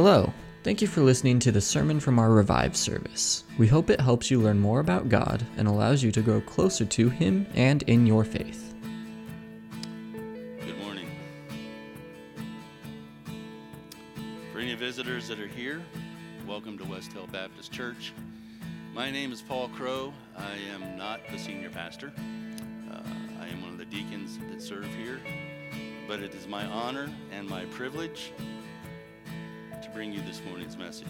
Hello. Thank you for listening to the sermon from our Revive service. We hope it helps you learn more about God and allows you to grow closer to Him and in your faith. Good morning. For any visitors that are here, welcome to West Hill Baptist Church. My name is Paul Crow. I am not the senior pastor. Uh, I am one of the deacons that serve here. But it is my honor and my privilege bring you this morning's message.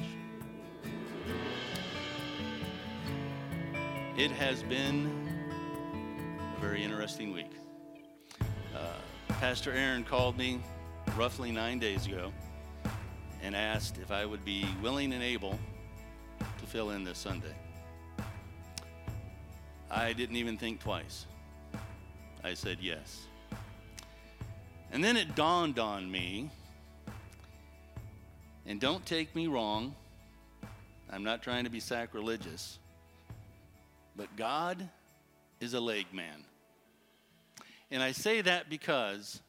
It has been a very interesting week. Uh, Pastor Aaron called me roughly nine days ago and asked if I would be willing and able to fill in this Sunday. I didn't even think twice. I said yes. And then it dawned on me and don't take me wrong, I'm not trying to be sacrilegious, but God is a leg man. And I say that because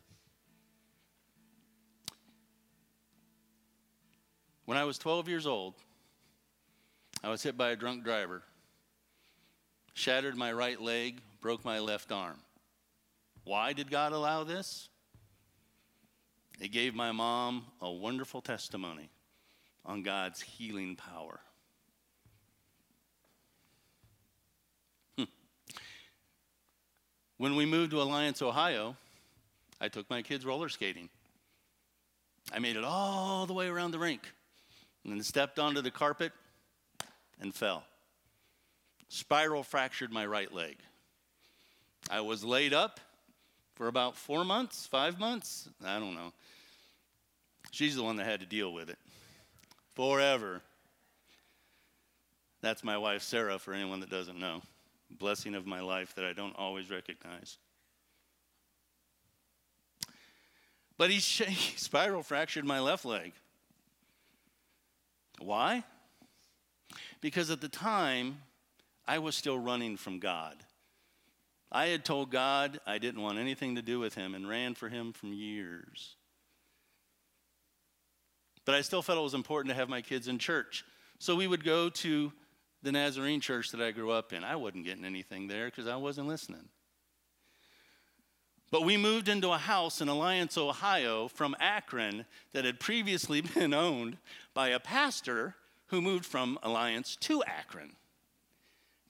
when I was 12 years old, I was hit by a drunk driver, shattered my right leg, broke my left arm. Why did God allow this? It gave my mom a wonderful testimony on God's healing power. Hmm. When we moved to Alliance, Ohio, I took my kids roller skating. I made it all the way around the rink and then stepped onto the carpet and fell. Spiral fractured my right leg. I was laid up for about four months, five months, I don't know. She's the one that had to deal with it forever. That's my wife, Sarah, for anyone that doesn't know. Blessing of my life that I don't always recognize. But he, sh- he spiral fractured my left leg. Why? Because at the time, I was still running from God. I had told God I didn't want anything to do with him and ran for him from years. But I still felt it was important to have my kids in church. So we would go to the Nazarene church that I grew up in. I wasn't getting anything there because I wasn't listening. But we moved into a house in Alliance, Ohio from Akron that had previously been owned by a pastor who moved from Alliance to Akron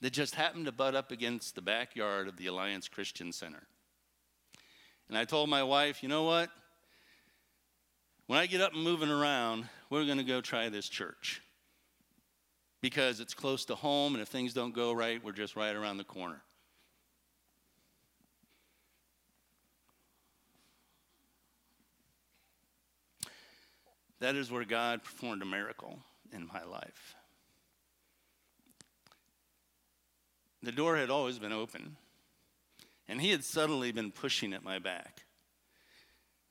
that just happened to butt up against the backyard of the Alliance Christian Center. And I told my wife, you know what? When I get up and moving around, we're going to go try this church because it's close to home, and if things don't go right, we're just right around the corner. That is where God performed a miracle in my life. The door had always been open, and he had subtly been pushing at my back.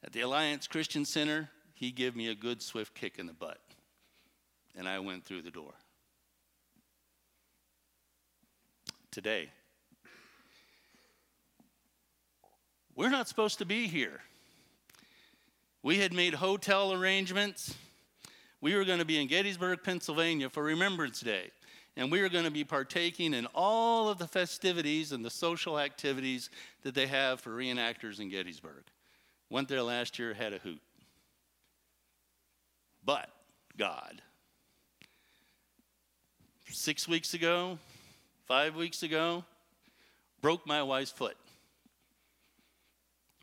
At the Alliance Christian Center, he gave me a good, swift kick in the butt, and I went through the door. Today, we're not supposed to be here. We had made hotel arrangements. We were going to be in Gettysburg, Pennsylvania for Remembrance Day and we are going to be partaking in all of the festivities and the social activities that they have for reenactors in Gettysburg. Went there last year, had a hoot. But God, six weeks ago, five weeks ago, broke my wife's foot.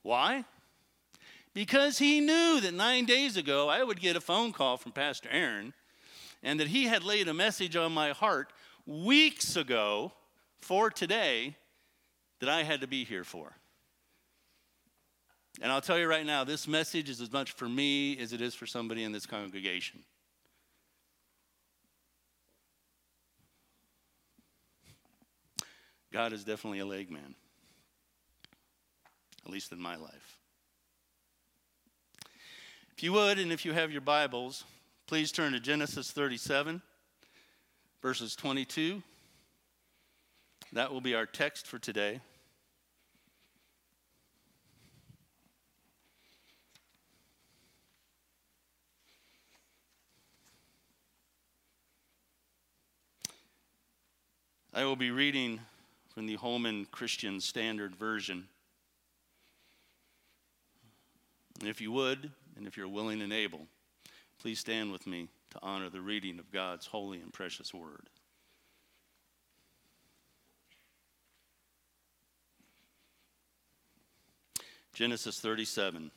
Why? Because he knew that nine days ago I would get a phone call from Pastor Aaron and that he had laid a message on my heart weeks ago for today that I had to be here for. And I'll tell you right now, this message is as much for me as it is for somebody in this congregation. God is definitely a leg man, at least in my life. If you would, and if you have your Bibles, Please turn to Genesis 37, verses 22. That will be our text for today. I will be reading from the Holman Christian Standard Version. And if you would, and if you're willing and able, please stand with me to honor the reading of God's holy and precious word. Genesis 37,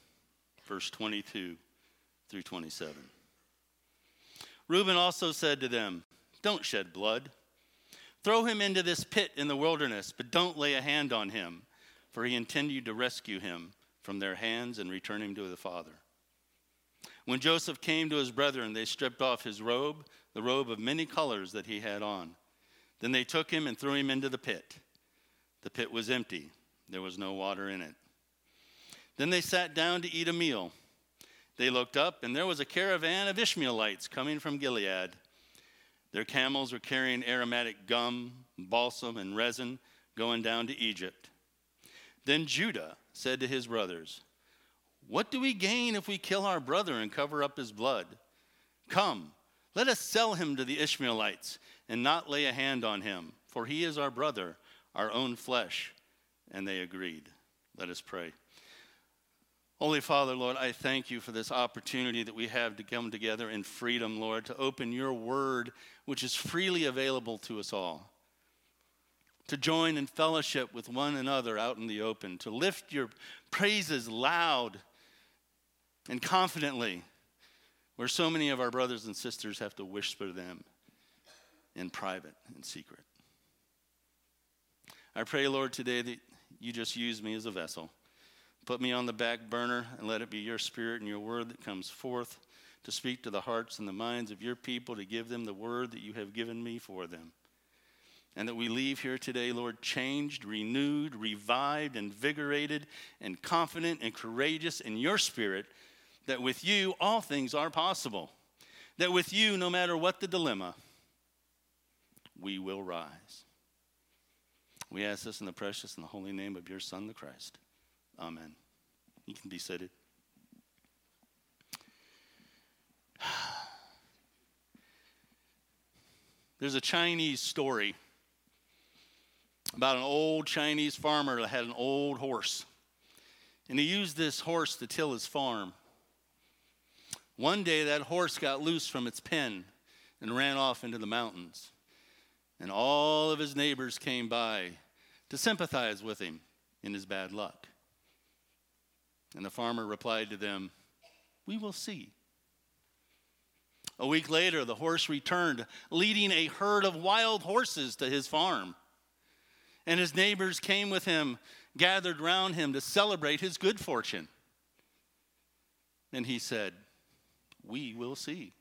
verse 22 through 27. Reuben also said to them, Don't shed blood. Throw him into this pit in the wilderness, but don't lay a hand on him, for he intended to rescue him from their hands and return him to the father. When Joseph came to his brethren, they stripped off his robe, the robe of many colors that he had on. Then they took him and threw him into the pit. The pit was empty, there was no water in it. Then they sat down to eat a meal. They looked up, and there was a caravan of Ishmaelites coming from Gilead. Their camels were carrying aromatic gum, balsam, and resin going down to Egypt. Then Judah said to his brothers, What do we gain if we kill our brother and cover up his blood? Come, let us sell him to the Ishmaelites and not lay a hand on him, for he is our brother, our own flesh. And they agreed. Let us pray. Holy Father, Lord, I thank you for this opportunity that we have to come together in freedom, Lord, to open your word, which is freely available to us all. To join in fellowship with one another out in the open, to lift your praises loud and confidently, where so many of our brothers and sisters have to whisper them in private and secret. I pray, Lord, today that you just use me as a vessel Put me on the back burner and let it be your spirit and your word that comes forth to speak to the hearts and the minds of your people, to give them the word that you have given me for them. And that we leave here today, Lord, changed, renewed, revived, invigorated, and confident and courageous in your spirit, that with you all things are possible. That with you, no matter what the dilemma, we will rise. We ask this in the precious and the holy name of your Son, the Christ. Amen. You can be seated. There's a Chinese story about an old Chinese farmer that had an old horse. And he used this horse to till his farm. One day, that horse got loose from its pen and ran off into the mountains. And all of his neighbors came by to sympathize with him in his bad luck. And the farmer replied to them, We will see. A week later, the horse returned, leading a herd of wild horses to his farm. And his neighbors came with him, gathered round him to celebrate his good fortune. And he said, We will see.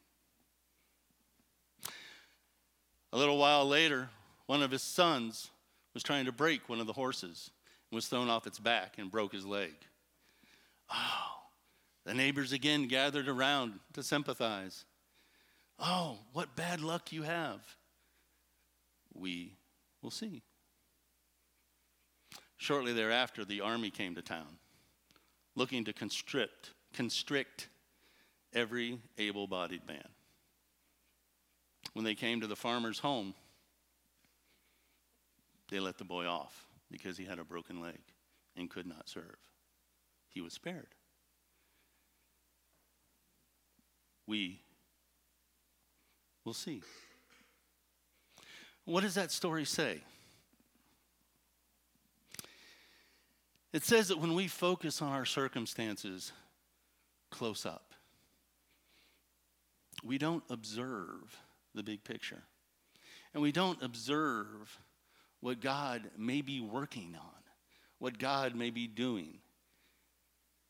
A little while later, one of his sons was trying to break one of the horses and was thrown off its back and broke his leg. Oh, the neighbors again gathered around to sympathize. Oh, what bad luck you have. We will see. Shortly thereafter, the army came to town, looking to constrict, constrict every able bodied man. When they came to the farmer's home, they let the boy off because he had a broken leg and could not serve he was spared. We will see. What does that story say? It says that when we focus on our circumstances close up, we don't observe the big picture. And we don't observe what God may be working on, what God may be doing.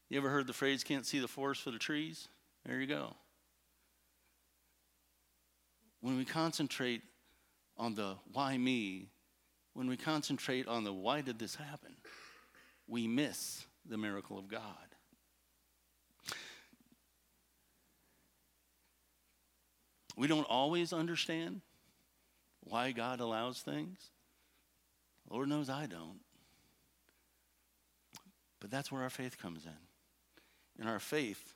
You ever heard the phrase, can't see the forest for the trees? There you go. When we concentrate on the why me, when we concentrate on the why did this happen, we miss the miracle of God. We don't always understand why God allows things. Lord knows I don't. But that's where our faith comes in and our faith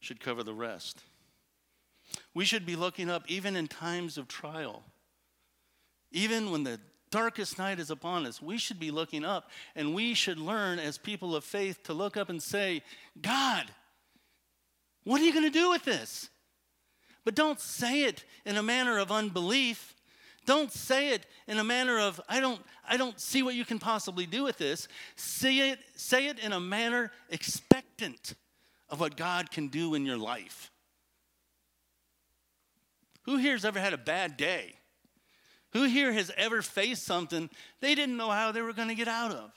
should cover the rest. We should be looking up even in times of trial. Even when the darkest night is upon us, we should be looking up and we should learn as people of faith to look up and say, God, what are you going to do with this? But don't say it in a manner of unbelief. Don't say it in a manner of, I don't, I don't see what you can possibly do with this. Say it, say it in a manner expectant of what God can do in your life. Who here has ever had a bad day? Who here has ever faced something they didn't know how they were going to get out of?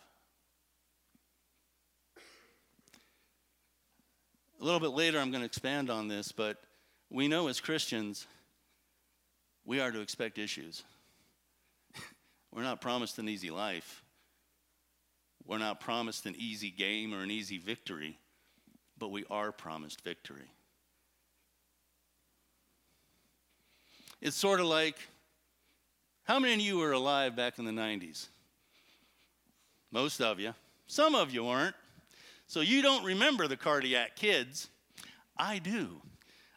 A little bit later, I'm going to expand on this, but we know as Christians, we are to expect issues. We're not promised an easy life. We're not promised an easy game or an easy victory, but we are promised victory. It's sort of like how many of you were alive back in the 90s? Most of you. Some of you weren't. So you don't remember the cardiac kids. I do.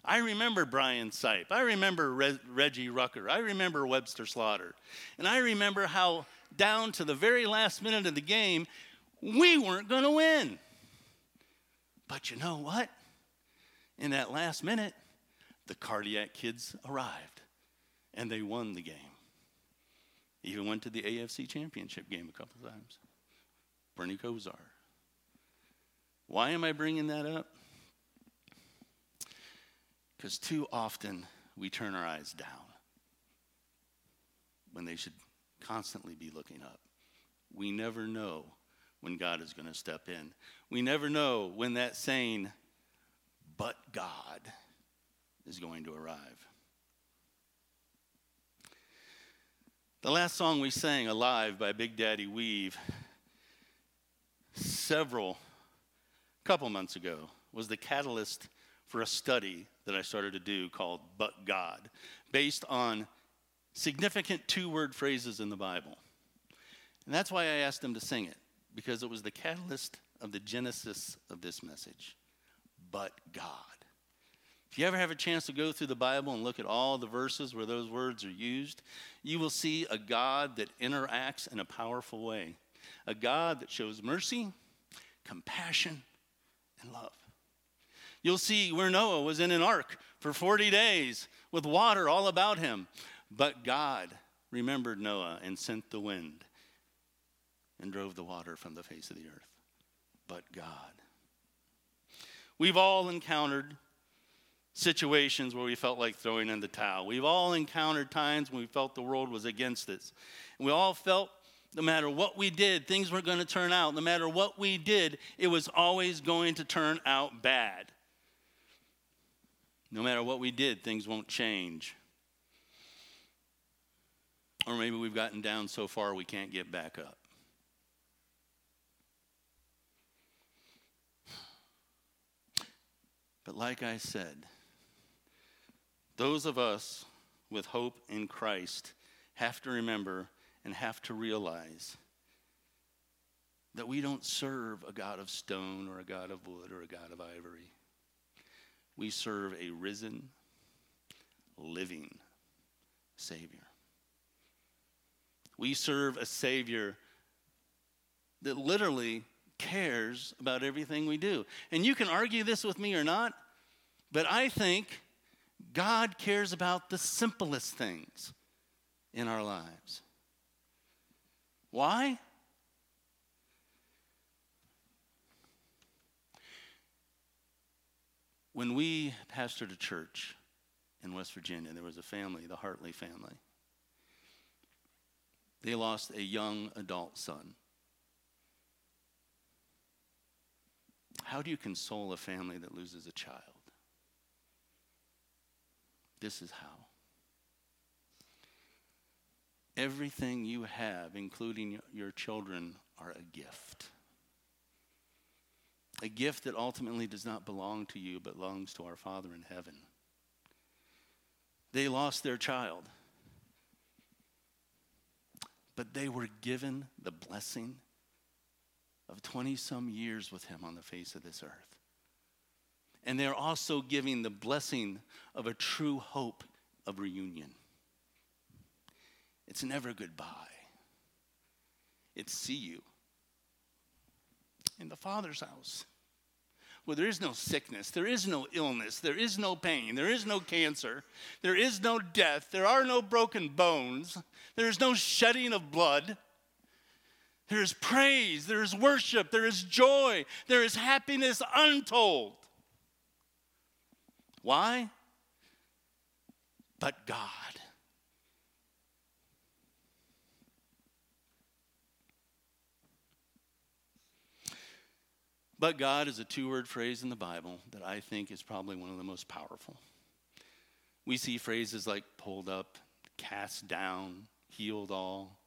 I remember Brian Sipe. I remember Re- Reggie Rucker. I remember Webster Slaughter. And I remember how, down to the very last minute of the game, we weren't going to win. But you know what? In that last minute, the cardiac kids arrived and they won the game. Even went to the AFC championship game a couple times. Bernie Kosar. Why am I bringing that up? Because too often we turn our eyes down when they should constantly be looking up. We never know when God is going to step in. We never know when that saying, but God, is going to arrive. The last song we sang, Alive by Big Daddy Weave, several, couple months ago, was the catalyst for a study that I started to do called But God, based on significant two word phrases in the Bible. And that's why I asked them to sing it, because it was the catalyst of the genesis of this message. But God. If you ever have a chance to go through the Bible and look at all the verses where those words are used, you will see a God that interacts in a powerful way. A God that shows mercy, compassion, and love. You'll see where Noah was in an ark for 40 days with water all about him. But God remembered Noah and sent the wind and drove the water from the face of the earth. But God. We've all encountered situations where we felt like throwing in the towel. We've all encountered times when we felt the world was against us. We all felt no matter what we did, things weren't going to turn out. No matter what we did, it was always going to turn out bad. No matter what we did, things won't change. Or maybe we've gotten down so far we can't get back up. But like I said, those of us with hope in Christ have to remember and have to realize that we don't serve a God of stone or a God of wood or a God of ivory. We serve a risen, living Savior. We serve a Savior that literally cares about everything we do. And you can argue this with me or not, but I think God cares about the simplest things in our lives. Why? When we pastored a church in West Virginia, there was a family, the Hartley family. They lost a young adult son. How do you console a family that loses a child? This is how. Everything you have, including your children, are a gift a gift that ultimately does not belong to you, but belongs to our Father in heaven. They lost their child, but they were given the blessing of 20 some years with Him on the face of this earth. And they're also giving the blessing of a true hope of reunion. It's never goodbye, It's see you in the Father's house. Where there is no sickness, there is no illness, there is no pain, there is no cancer, there is no death, there are no broken bones, there is no shedding of blood. There is praise, there is worship, there is joy, there is happiness untold. Why? But God. But God is a two word phrase in the Bible that I think is probably one of the most powerful. We see phrases like pulled up, cast down, healed all.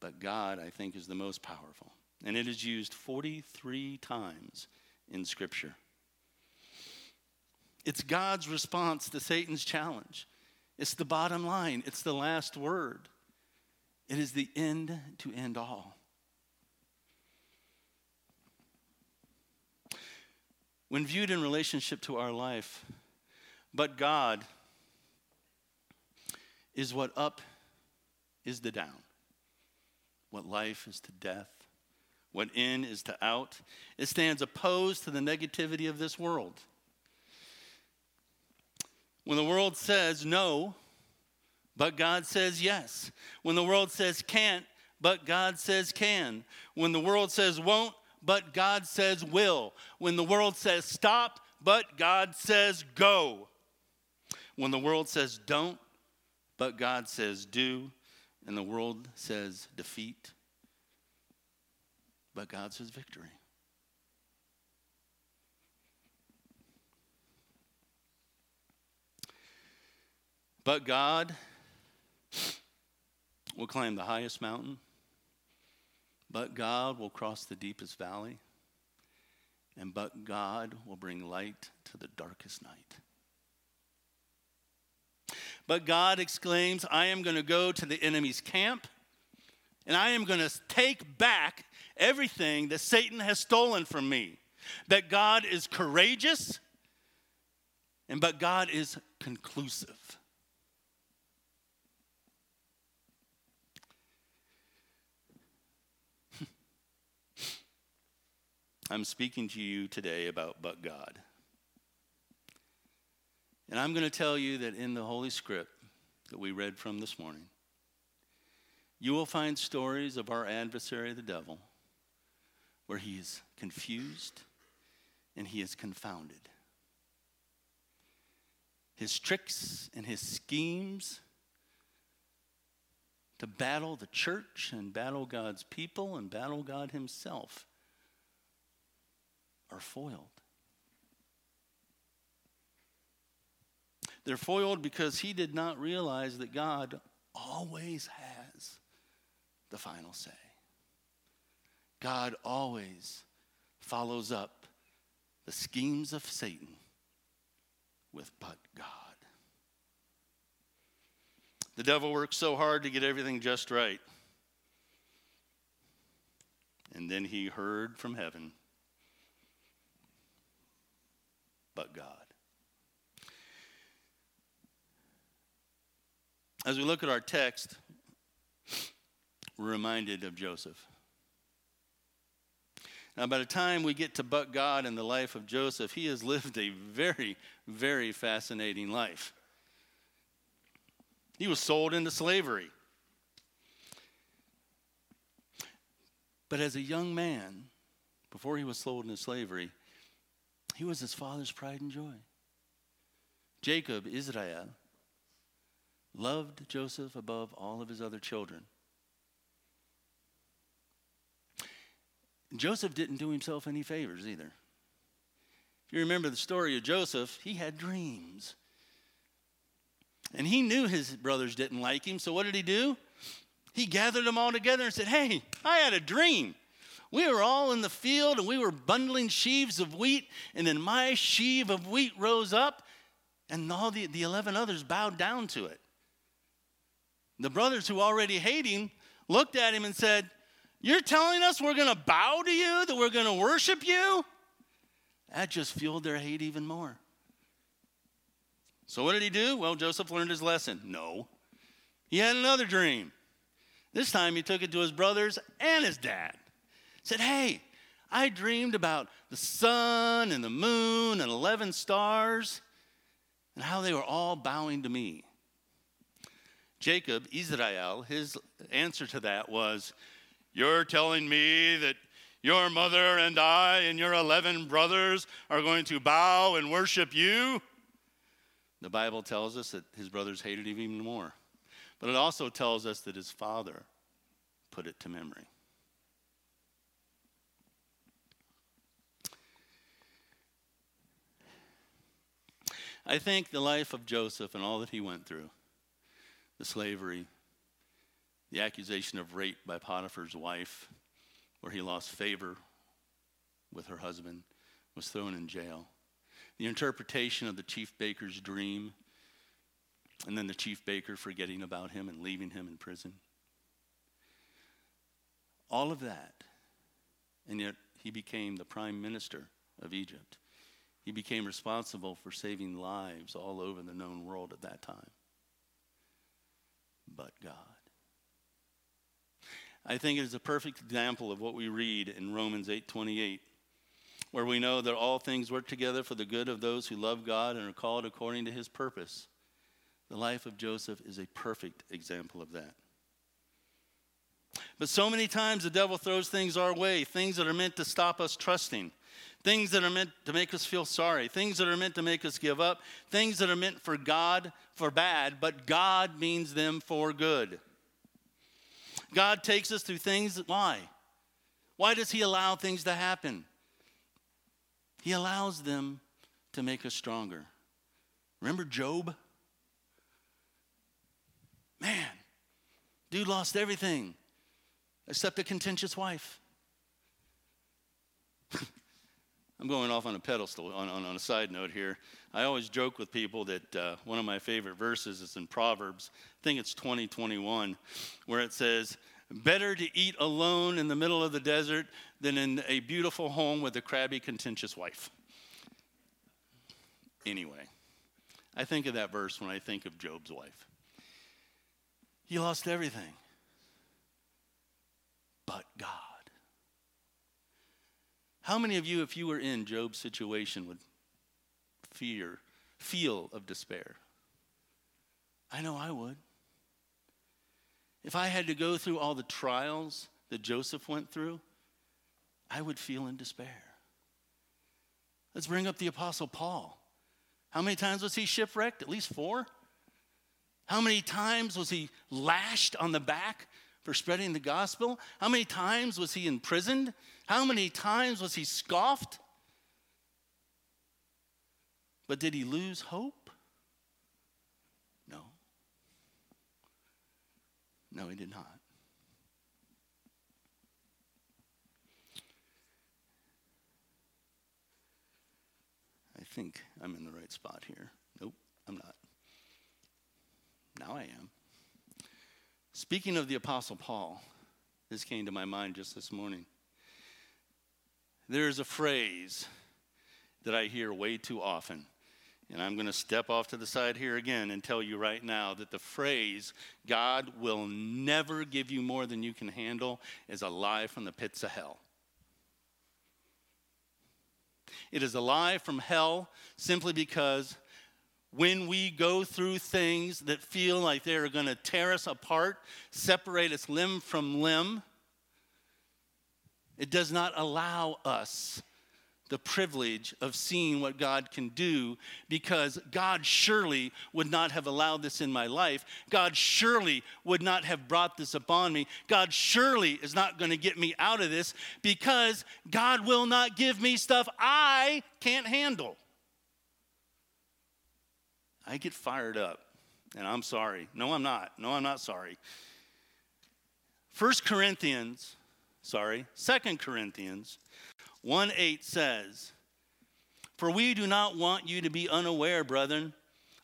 But God, I think, is the most powerful. And it is used 43 times in Scripture. It's God's response to Satan's challenge. It's the bottom line, it's the last word. It is the end to end all. when viewed in relationship to our life. But God is what up is the down, what life is to death, what in is to out. It stands opposed to the negativity of this world. When the world says no, but God says yes. When the world says can't, but God says can. When the world says won't, but God says will. When the world says stop, but God says go. When the world says don't, but God says do. And the world says defeat, but God says victory. But God will climb the highest mountain but God will cross the deepest valley, and but God will bring light to the darkest night. But God exclaims, I am going to go to the enemy's camp, and I am going to take back everything that Satan has stolen from me. That God is courageous, and but God is conclusive. I'm speaking to you today about but God. And I'm going to tell you that in the Holy Script that we read from this morning, you will find stories of our adversary, the devil, where he is confused and he is confounded. His tricks and his schemes to battle the church and battle God's people and battle God himself are foiled. They're foiled because he did not realize that God always has the final say. God always follows up the schemes of Satan with but God. The devil works so hard to get everything just right. And then he heard from heaven but God. As we look at our text, we're reminded of Joseph. Now, by the time we get to but God in the life of Joseph, he has lived a very, very fascinating life. He was sold into slavery. But as a young man, before he was sold into slavery, he was his father's pride and joy. Jacob, Israel, loved Joseph above all of his other children. Joseph didn't do himself any favors either. If you remember the story of Joseph, he had dreams. And he knew his brothers didn't like him, so what did he do? He gathered them all together and said, Hey, I had a dream. We were all in the field and we were bundling sheaves of wheat, and then my sheaf of wheat rose up, and all the, the 11 others bowed down to it. The brothers who already hate him looked at him and said, You're telling us we're going to bow to you, that we're going to worship you? That just fueled their hate even more. So, what did he do? Well, Joseph learned his lesson. No. He had another dream. This time he took it to his brothers and his dad. Said, Hey, I dreamed about the sun and the moon and 11 stars and how they were all bowing to me. Jacob, Israel, his answer to that was, You're telling me that your mother and I and your 11 brothers are going to bow and worship you? The Bible tells us that his brothers hated him even more. But it also tells us that his father put it to memory. I think the life of Joseph and all that he went through the slavery, the accusation of rape by Potiphar's wife, where he lost favor with her husband, was thrown in jail. The interpretation of the chief baker's dream, and then the chief baker forgetting about him and leaving him in prison. All of that. And yet he became the prime minister of Egypt. He became responsible for saving lives all over the known world at that time. But God. I think it is a perfect example of what we read in Romans 8:28, where we know that all things work together for the good of those who love God and are called according to his purpose. The life of Joseph is a perfect example of that. But so many times the devil throws things our way, things that are meant to stop us trusting, things that are meant to make us feel sorry, things that are meant to make us give up, things that are meant for God for bad, but God means them for good. God takes us through things. Why? Why does He allow things to happen? He allows them to make us stronger. Remember Job? Man, dude lost everything except a contentious wife. I'm going off on a pedestal on, on, on, a side note here. I always joke with people that uh, one of my favorite verses is in Proverbs. I think it's 2021, 20, where it says, Better to eat alone in the middle of the desert than in a beautiful home with a crabby, contentious wife. Anyway, I think of that verse when I think of Job's wife. He lost everything but God. How many of you, if you were in Job's situation, would fear, feel of despair? I know I would. If I had to go through all the trials that Joseph went through, I would feel in despair. Let's bring up the Apostle Paul. How many times was he shipwrecked? At least four. How many times was he lashed on the back for spreading the gospel? How many times was he imprisoned? How many times was he scoffed? But did he lose hope? No. No, he did not. I think I'm in the right spot here. Nope, I'm not. Now I am. Speaking of the Apostle Paul, this came to my mind just this morning. There is a phrase that I hear way too often. And I'm going to step off to the side here again and tell you right now that the phrase, God will never give you more than you can handle, is a lie from the pits of hell. It is a lie from hell simply because when we go through things that feel like they're going to tear us apart, separate us limb from limb, it does not allow us the privilege of seeing what God can do because God surely would not have allowed this in my life. God surely would not have brought this upon me. God surely is not going to get me out of this because God will not give me stuff I can't handle. I get fired up, and I'm sorry. No, I'm not. No, I'm not sorry. First Corinthians, sorry, Second Corinthians 1 8 says, For we do not want you to be unaware, brethren,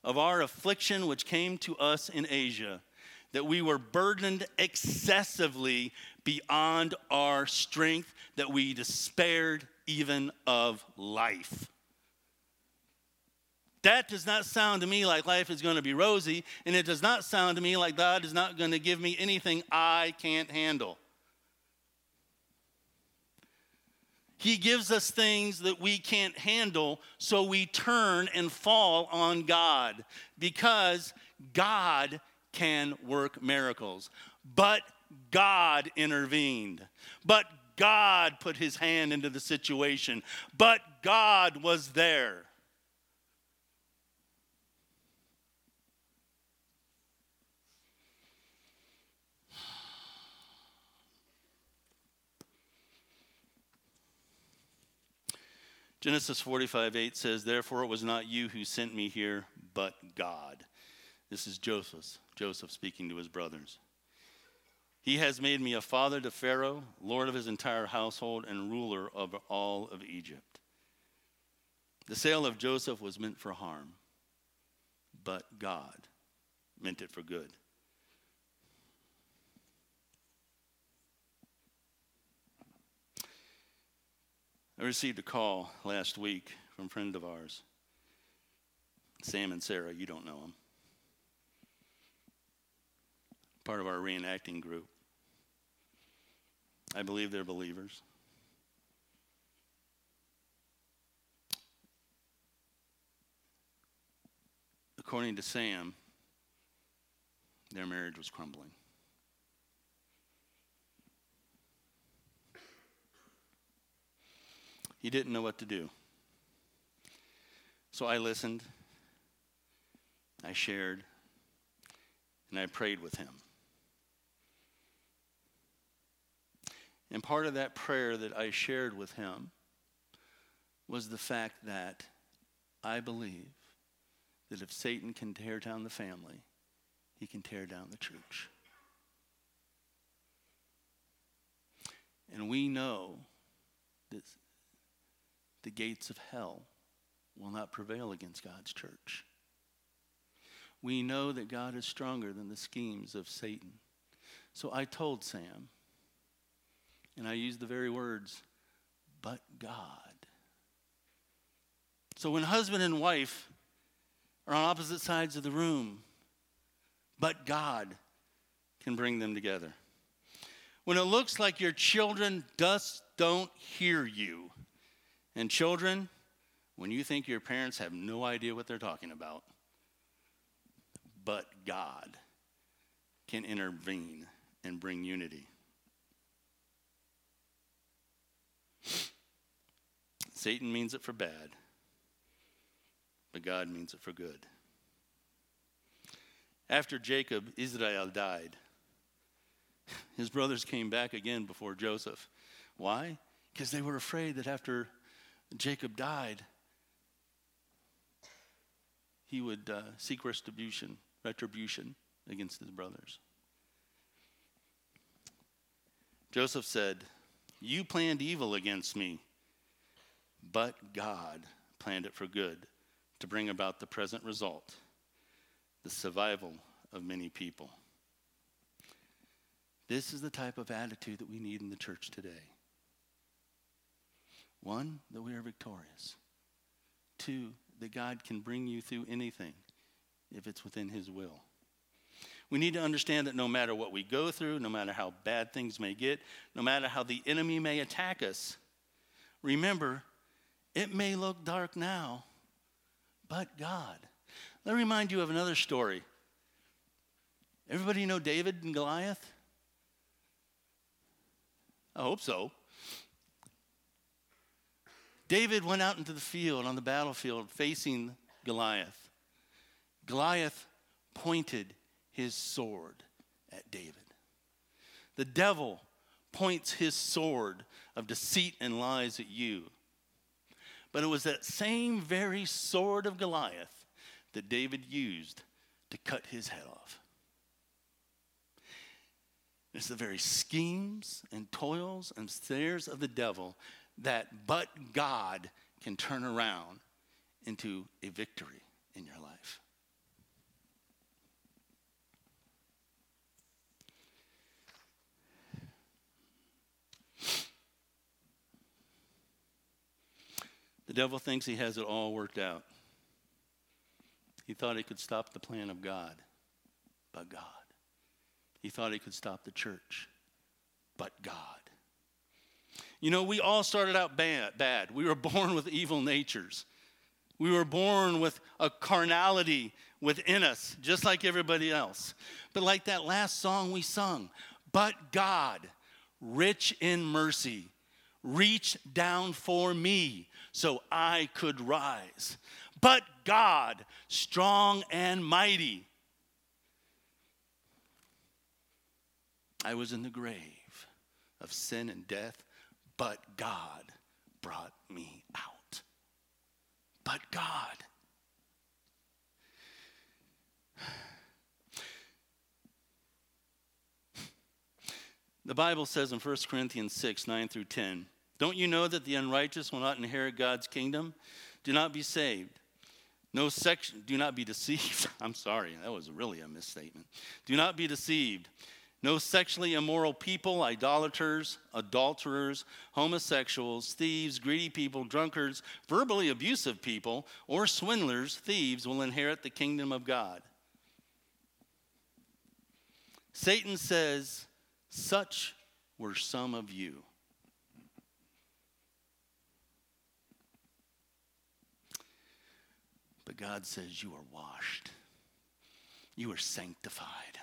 of our affliction which came to us in Asia, that we were burdened excessively beyond our strength, that we despaired even of life. that does not sound to me like life is going to be rosy, and it does not sound to me like God is not going to give me anything I can't handle. He gives us things that we can't handle, so we turn and fall on God because God can work miracles. But God intervened. But God put his hand into the situation. But God was there. Genesis 45 8 says, Therefore it was not you who sent me here, but God. This is Joseph, Joseph speaking to his brothers. He has made me a father to Pharaoh, lord of his entire household, and ruler of all of Egypt. The sale of Joseph was meant for harm, but God meant it for good. I received a call last week from a friend of ours, Sam and Sarah. You don't know them. Part of our reenacting group. I believe they're believers. According to Sam, their marriage was crumbling. He didn't know what to do. So I listened, I shared, and I prayed with him. And part of that prayer that I shared with him was the fact that I believe that if Satan can tear down the family, he can tear down the church. And we know that the gates of hell will not prevail against God's church. We know that God is stronger than the schemes of Satan. So I told Sam, and I used the very words, but God. So when husband and wife are on opposite sides of the room, but God can bring them together. When it looks like your children just don't hear you, and children, when you think your parents have no idea what they're talking about, but God can intervene and bring unity. Satan means it for bad, but God means it for good. After Jacob, Israel died. His brothers came back again before Joseph. Why? Because they were afraid that after Jacob died, he would uh, seek retribution, retribution against his brothers. Joseph said, You planned evil against me, but God planned it for good to bring about the present result, the survival of many people. This is the type of attitude that we need in the church today. One, that we are victorious. Two, that God can bring you through anything if it's within His will. We need to understand that no matter what we go through, no matter how bad things may get, no matter how the enemy may attack us, remember, it may look dark now, but God. Let me remind you of another story. Everybody know David and Goliath? I hope so. David went out into the field, on the battlefield, facing Goliath. Goliath pointed his sword at David. The devil points his sword of deceit and lies at you. But it was that same very sword of Goliath that David used to cut his head off. It's the very schemes and toils and snares of the devil that but God can turn around into a victory in your life. The devil thinks he has it all worked out. He thought he could stop the plan of God, but God. He thought he could stop the church, but God. You know, we all started out bad. bad. We were born with evil natures. We were born with a carnality within us, just like everybody else. But like that last song we sung, but God, rich in mercy, reached down for me so I could rise. But God, strong and mighty, I was in the grave of sin and death, but God brought me out. But God. The Bible says in 1 Corinthians 6 9 through 10, Don't you know that the unrighteous will not inherit God's kingdom? Do not be saved. No section, do not be deceived. I'm sorry, that was really a misstatement. Do not be deceived. No sexually immoral people, idolaters, adulterers, homosexuals, thieves, greedy people, drunkards, verbally abusive people, or swindlers, thieves will inherit the kingdom of God. Satan says, Such were some of you. But God says, You are washed, you are sanctified.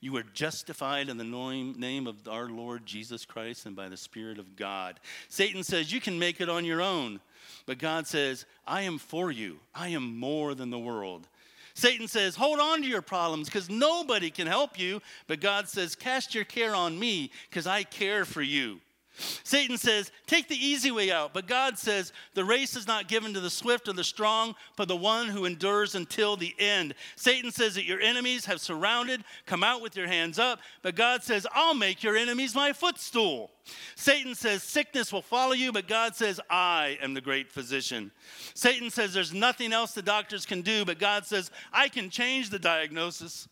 You are justified in the name of our Lord Jesus Christ and by the Spirit of God. Satan says, You can make it on your own. But God says, I am for you. I am more than the world. Satan says, Hold on to your problems because nobody can help you. But God says, Cast your care on me because I care for you. Satan says, Take the easy way out. But God says, The race is not given to the swift or the strong, but the one who endures until the end. Satan says that your enemies have surrounded, come out with your hands up. But God says, I'll make your enemies my footstool. Satan says, Sickness will follow you, but God says, I am the great physician. Satan says, There's nothing else the doctors can do, but God says, I can change the diagnosis.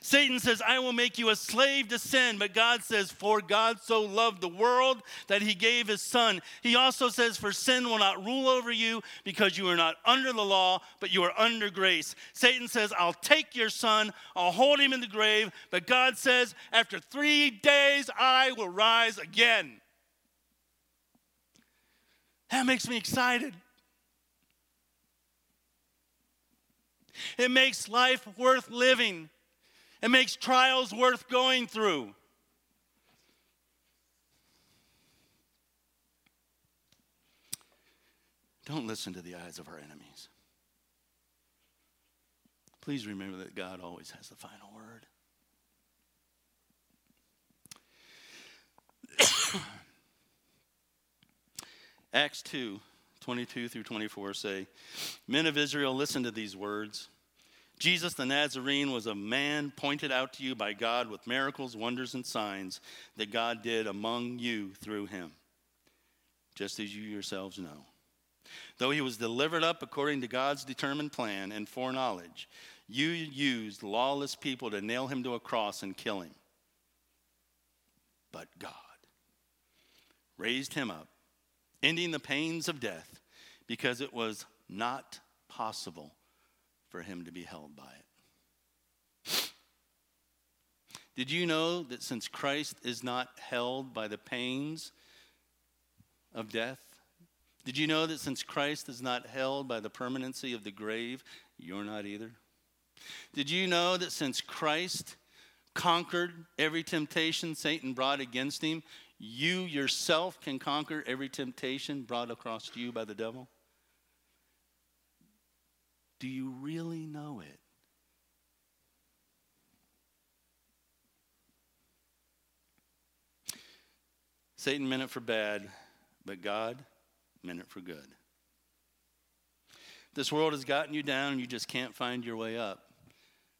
Satan says, I will make you a slave to sin. But God says, For God so loved the world that he gave his son. He also says, For sin will not rule over you because you are not under the law, but you are under grace. Satan says, I'll take your son, I'll hold him in the grave. But God says, After three days, I will rise again. That makes me excited. It makes life worth living. It makes trials worth going through. Don't listen to the eyes of our enemies. Please remember that God always has the final word. Acts 2 22 through 24 say, Men of Israel, listen to these words. Jesus the Nazarene was a man pointed out to you by God with miracles, wonders, and signs that God did among you through him, just as you yourselves know. Though he was delivered up according to God's determined plan and foreknowledge, you used lawless people to nail him to a cross and kill him. But God raised him up, ending the pains of death, because it was not possible for him to be held by it. Did you know that since Christ is not held by the pains of death, did you know that since Christ is not held by the permanency of the grave, you're not either? Did you know that since Christ conquered every temptation Satan brought against him, you yourself can conquer every temptation brought across you by the devil? Do you really know it? Satan meant it for bad, but God meant it for good. This world has gotten you down and you just can't find your way up.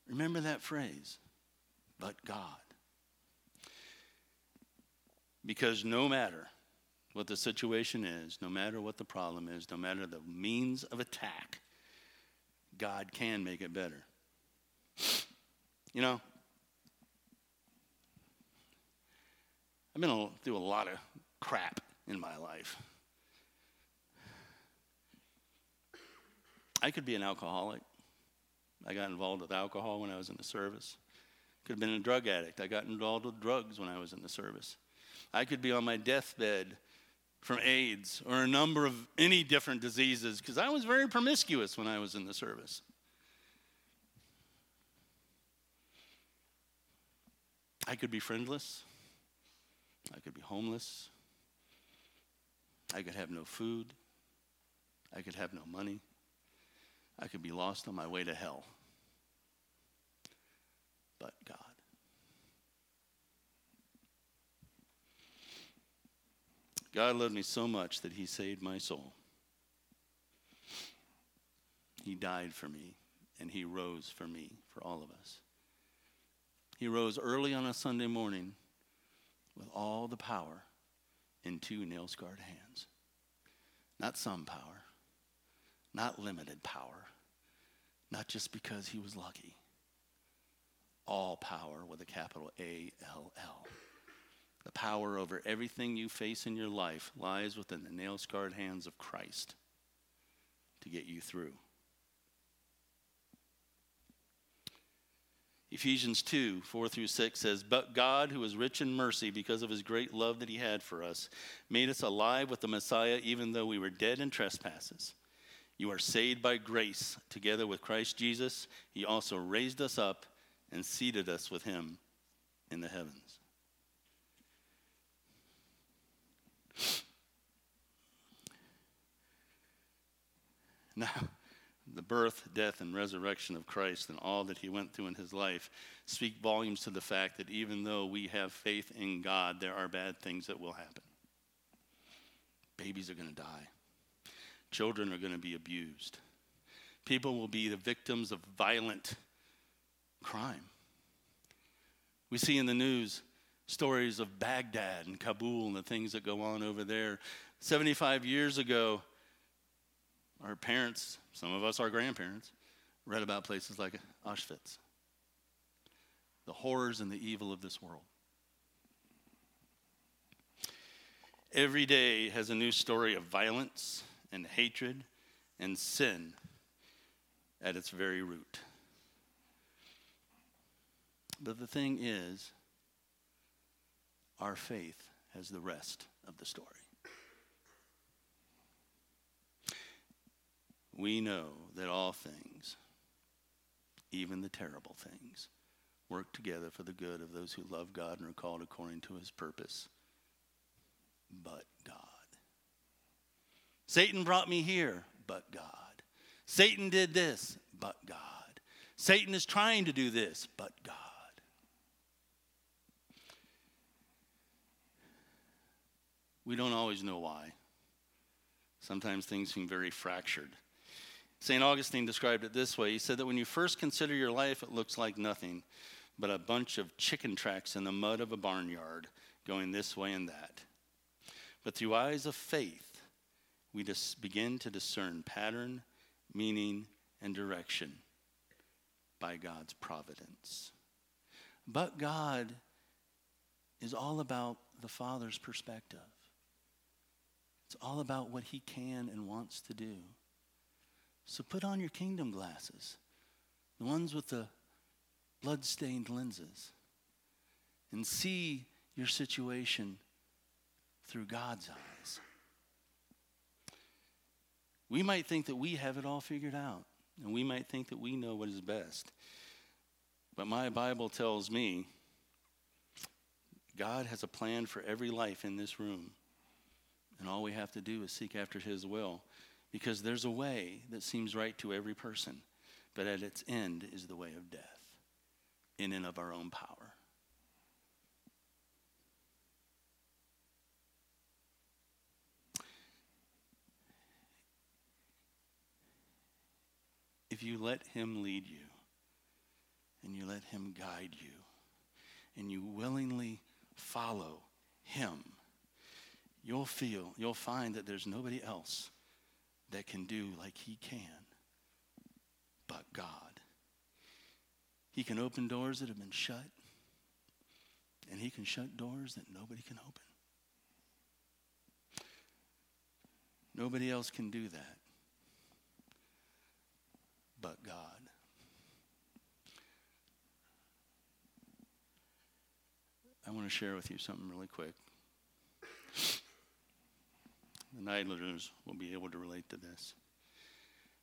Remember that phrase, but God. Because no matter what the situation is, no matter what the problem is, no matter the means of attack, God can make it better. You know, I've been through a lot of crap in my life. I could be an alcoholic. I got involved with alcohol when I was in the service. Could have been a drug addict. I got involved with drugs when I was in the service. I could be on my deathbed from AIDS or a number of any different diseases because I was very promiscuous when I was in the service. I could be friendless. I could be homeless. I could have no food. I could have no money. I could be lost on my way to hell. But God. God loved me so much that he saved my soul. He died for me, and he rose for me, for all of us. He rose early on a Sunday morning with all the power in two nail scarred hands. Not some power, not limited power, not just because he was lucky. All power with a capital A L L. The power over everything you face in your life lies within the nail scarred hands of Christ to get you through. Ephesians 2 4 through 6 says, But God, who is rich in mercy because of his great love that he had for us, made us alive with the Messiah even though we were dead in trespasses. You are saved by grace. Together with Christ Jesus, he also raised us up and seated us with him in the heavens. Now, the birth, death, and resurrection of Christ and all that he went through in his life speak volumes to the fact that even though we have faith in God, there are bad things that will happen. Babies are going to die, children are going to be abused, people will be the victims of violent crime. We see in the news stories of Baghdad and Kabul and the things that go on over there. 75 years ago, our parents, some of us, our grandparents, read about places like Auschwitz, the horrors and the evil of this world. Every day has a new story of violence and hatred and sin at its very root. But the thing is, our faith has the rest of the story. we know that all things, even the terrible things, work together for the good of those who love God and are called according to his purpose. But God. Satan brought me here, but God. Satan did this, but God. Satan is trying to do this, but God. We don't always know why. Sometimes things seem very fractured. St. Augustine described it this way He said that when you first consider your life, it looks like nothing but a bunch of chicken tracks in the mud of a barnyard going this way and that. But through eyes of faith, we just begin to discern pattern, meaning, and direction by God's providence. But God is all about the Father's perspective. It's all about what He can and wants to do. So put on your kingdom glasses, the ones with the blood-stained lenses, and see your situation through God's eyes. We might think that we have it all figured out, and we might think that we know what is best. But my Bible tells me God has a plan for every life in this room, and all we have to do is seek after His will because there's a way that seems right to every person, but at its end is the way of death, in and of our own power. If you let Him lead you, and you let Him guide you, and you willingly follow Him, you'll feel, you'll find that there's nobody else that can do like he can but God. He can open doors that have been shut, and he can shut doors that nobody can open. Nobody else can do that but God. I want to share with you something really quick. The Neidlers will be able to relate to this.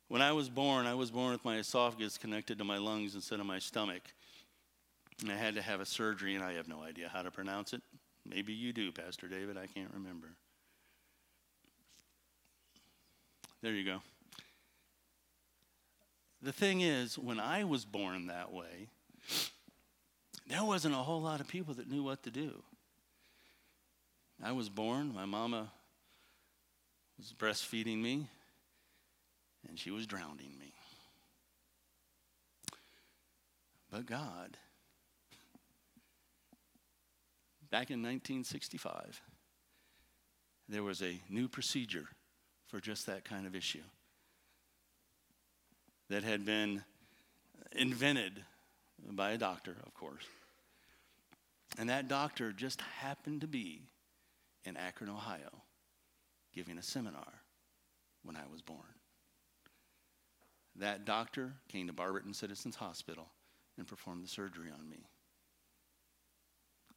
When I was born, I was born with my esophagus connected to my lungs instead of my stomach. And I had to have a surgery, and I have no idea how to pronounce it. Maybe you do, Pastor David. I can't remember. There you go. The thing is, when I was born that way, there wasn't a whole lot of people that knew what to do. I was born, my mama was breastfeeding me, and she was drowning me. But God, back in 1965, there was a new procedure for just that kind of issue that had been invented by a doctor, of course. And that doctor just happened to be in Akron, Ohio, giving a seminar when I was born. That doctor came to Barberton Citizens Hospital and performed the surgery on me.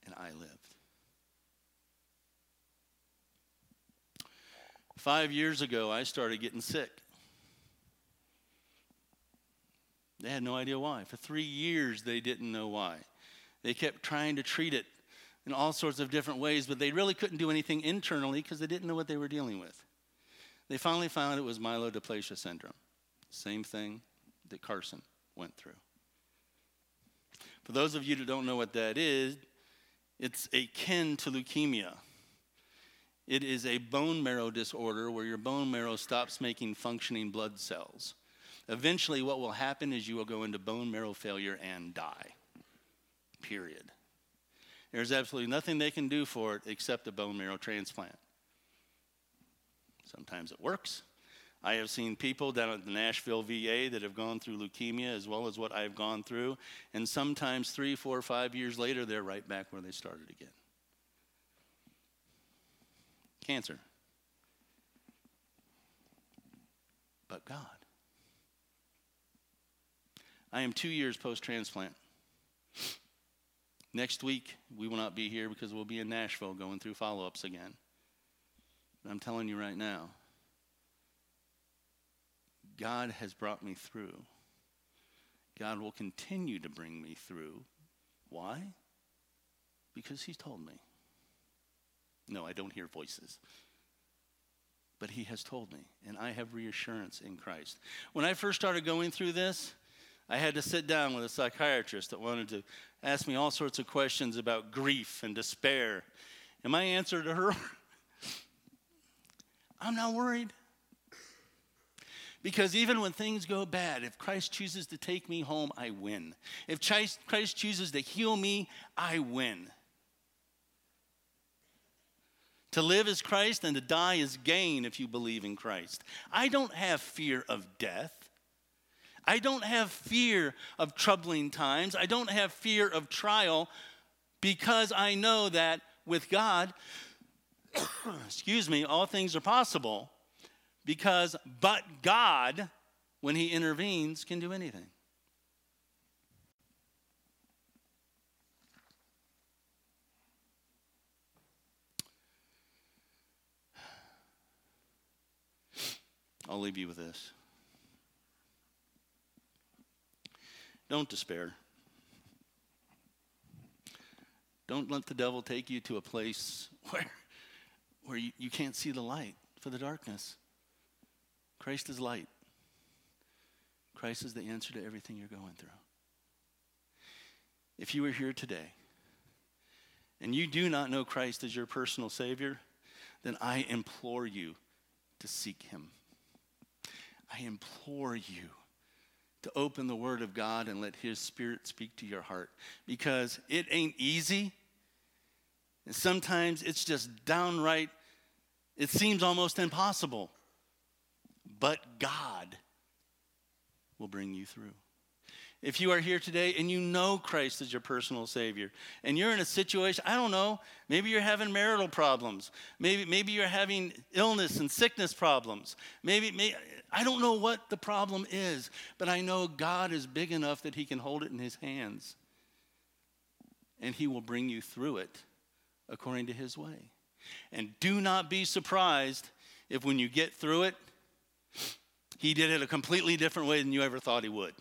And I lived. Five years ago, I started getting sick. They had no idea why. For three years, they didn't know why. They kept trying to treat it in all sorts of different ways, but they really couldn't do anything internally because they didn't know what they were dealing with. They finally found it was myelodysplasia syndrome. Same thing that Carson went through. For those of you that don't know what that is, it's akin to leukemia. It is a bone marrow disorder where your bone marrow stops making functioning blood cells. Eventually, what will happen is you will go into bone marrow failure and die. Period. There's absolutely nothing they can do for it except a bone marrow transplant. Sometimes it works. I have seen people down at the Nashville VA that have gone through leukemia as well as what I've gone through, and sometimes three, four, five years later, they're right back where they started again. Cancer. But God. I am two years post transplant. Next week, we will not be here because we'll be in Nashville going through follow ups again. But I'm telling you right now, God has brought me through. God will continue to bring me through. Why? Because He's told me. No, I don't hear voices. But He has told me, and I have reassurance in Christ. When I first started going through this, I had to sit down with a psychiatrist that wanted to ask me all sorts of questions about grief and despair. And my answer to her, I'm not worried. Because even when things go bad, if Christ chooses to take me home, I win. If Christ chooses to heal me, I win. To live is Christ and to die is gain if you believe in Christ. I don't have fear of death. I don't have fear of troubling times. I don't have fear of trial because I know that with God, excuse me, all things are possible because but God, when He intervenes, can do anything. I'll leave you with this. Don't despair. Don't let the devil take you to a place where, where you, you can't see the light for the darkness. Christ is light. Christ is the answer to everything you're going through. If you are here today and you do not know Christ as your personal Savior, then I implore you to seek Him. I implore you to open the Word of God and let His Spirit speak to your heart because it ain't easy. And sometimes it's just downright, it seems almost impossible. But God will bring you through. If you are here today and you know Christ as your personal Savior, and you're in a situation, I don't know, maybe you're having marital problems, maybe, maybe you're having illness and sickness problems, maybe, maybe I don't know what the problem is, but I know God is big enough that He can hold it in His hands. and he will bring you through it according to his way. And do not be surprised if when you get through it, he did it a completely different way than you ever thought he would.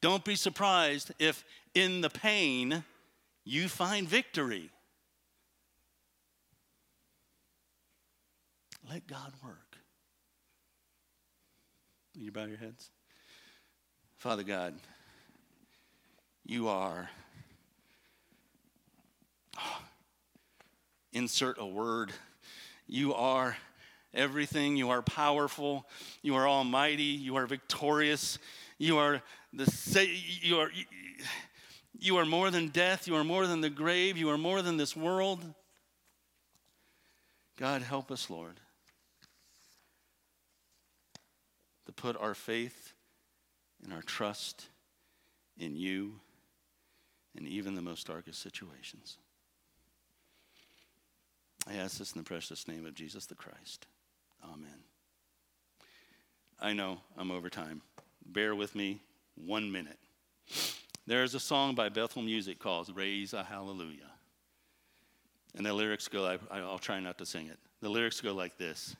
Don't be surprised if in the pain you find victory. Let God work. Will you bow your heads? Father God, you are. Oh, insert a word. You are everything. You are powerful. You are almighty. You are victorious. You are the you are you are more than death. You are more than the grave. You are more than this world. God, help us, Lord, to put our faith and our trust in you in even the most darkest situations. I ask this in the precious name of Jesus the Christ. Amen. I know I'm over time. Bear with me one minute. There's a song by Bethel Music called Raise a Hallelujah. And the lyrics go, I, will try not to sing it. The lyrics go like this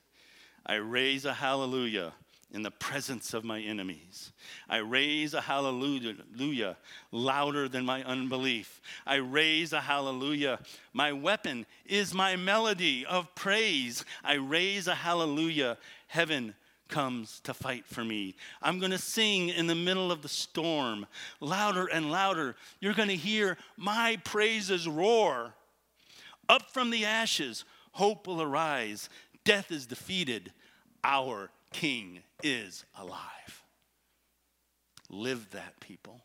I raise a hallelujah in the presence of my enemies. I raise a hallelujah louder than my unbelief. I raise a hallelujah. My weapon is my melody of praise. I raise a hallelujah. Heaven comes to fight for me. I'm going to sing in the middle of the storm, louder and louder. You're going to hear my praises roar. Up from the ashes, hope will arise. Death is defeated. Our King is alive. Live that, people.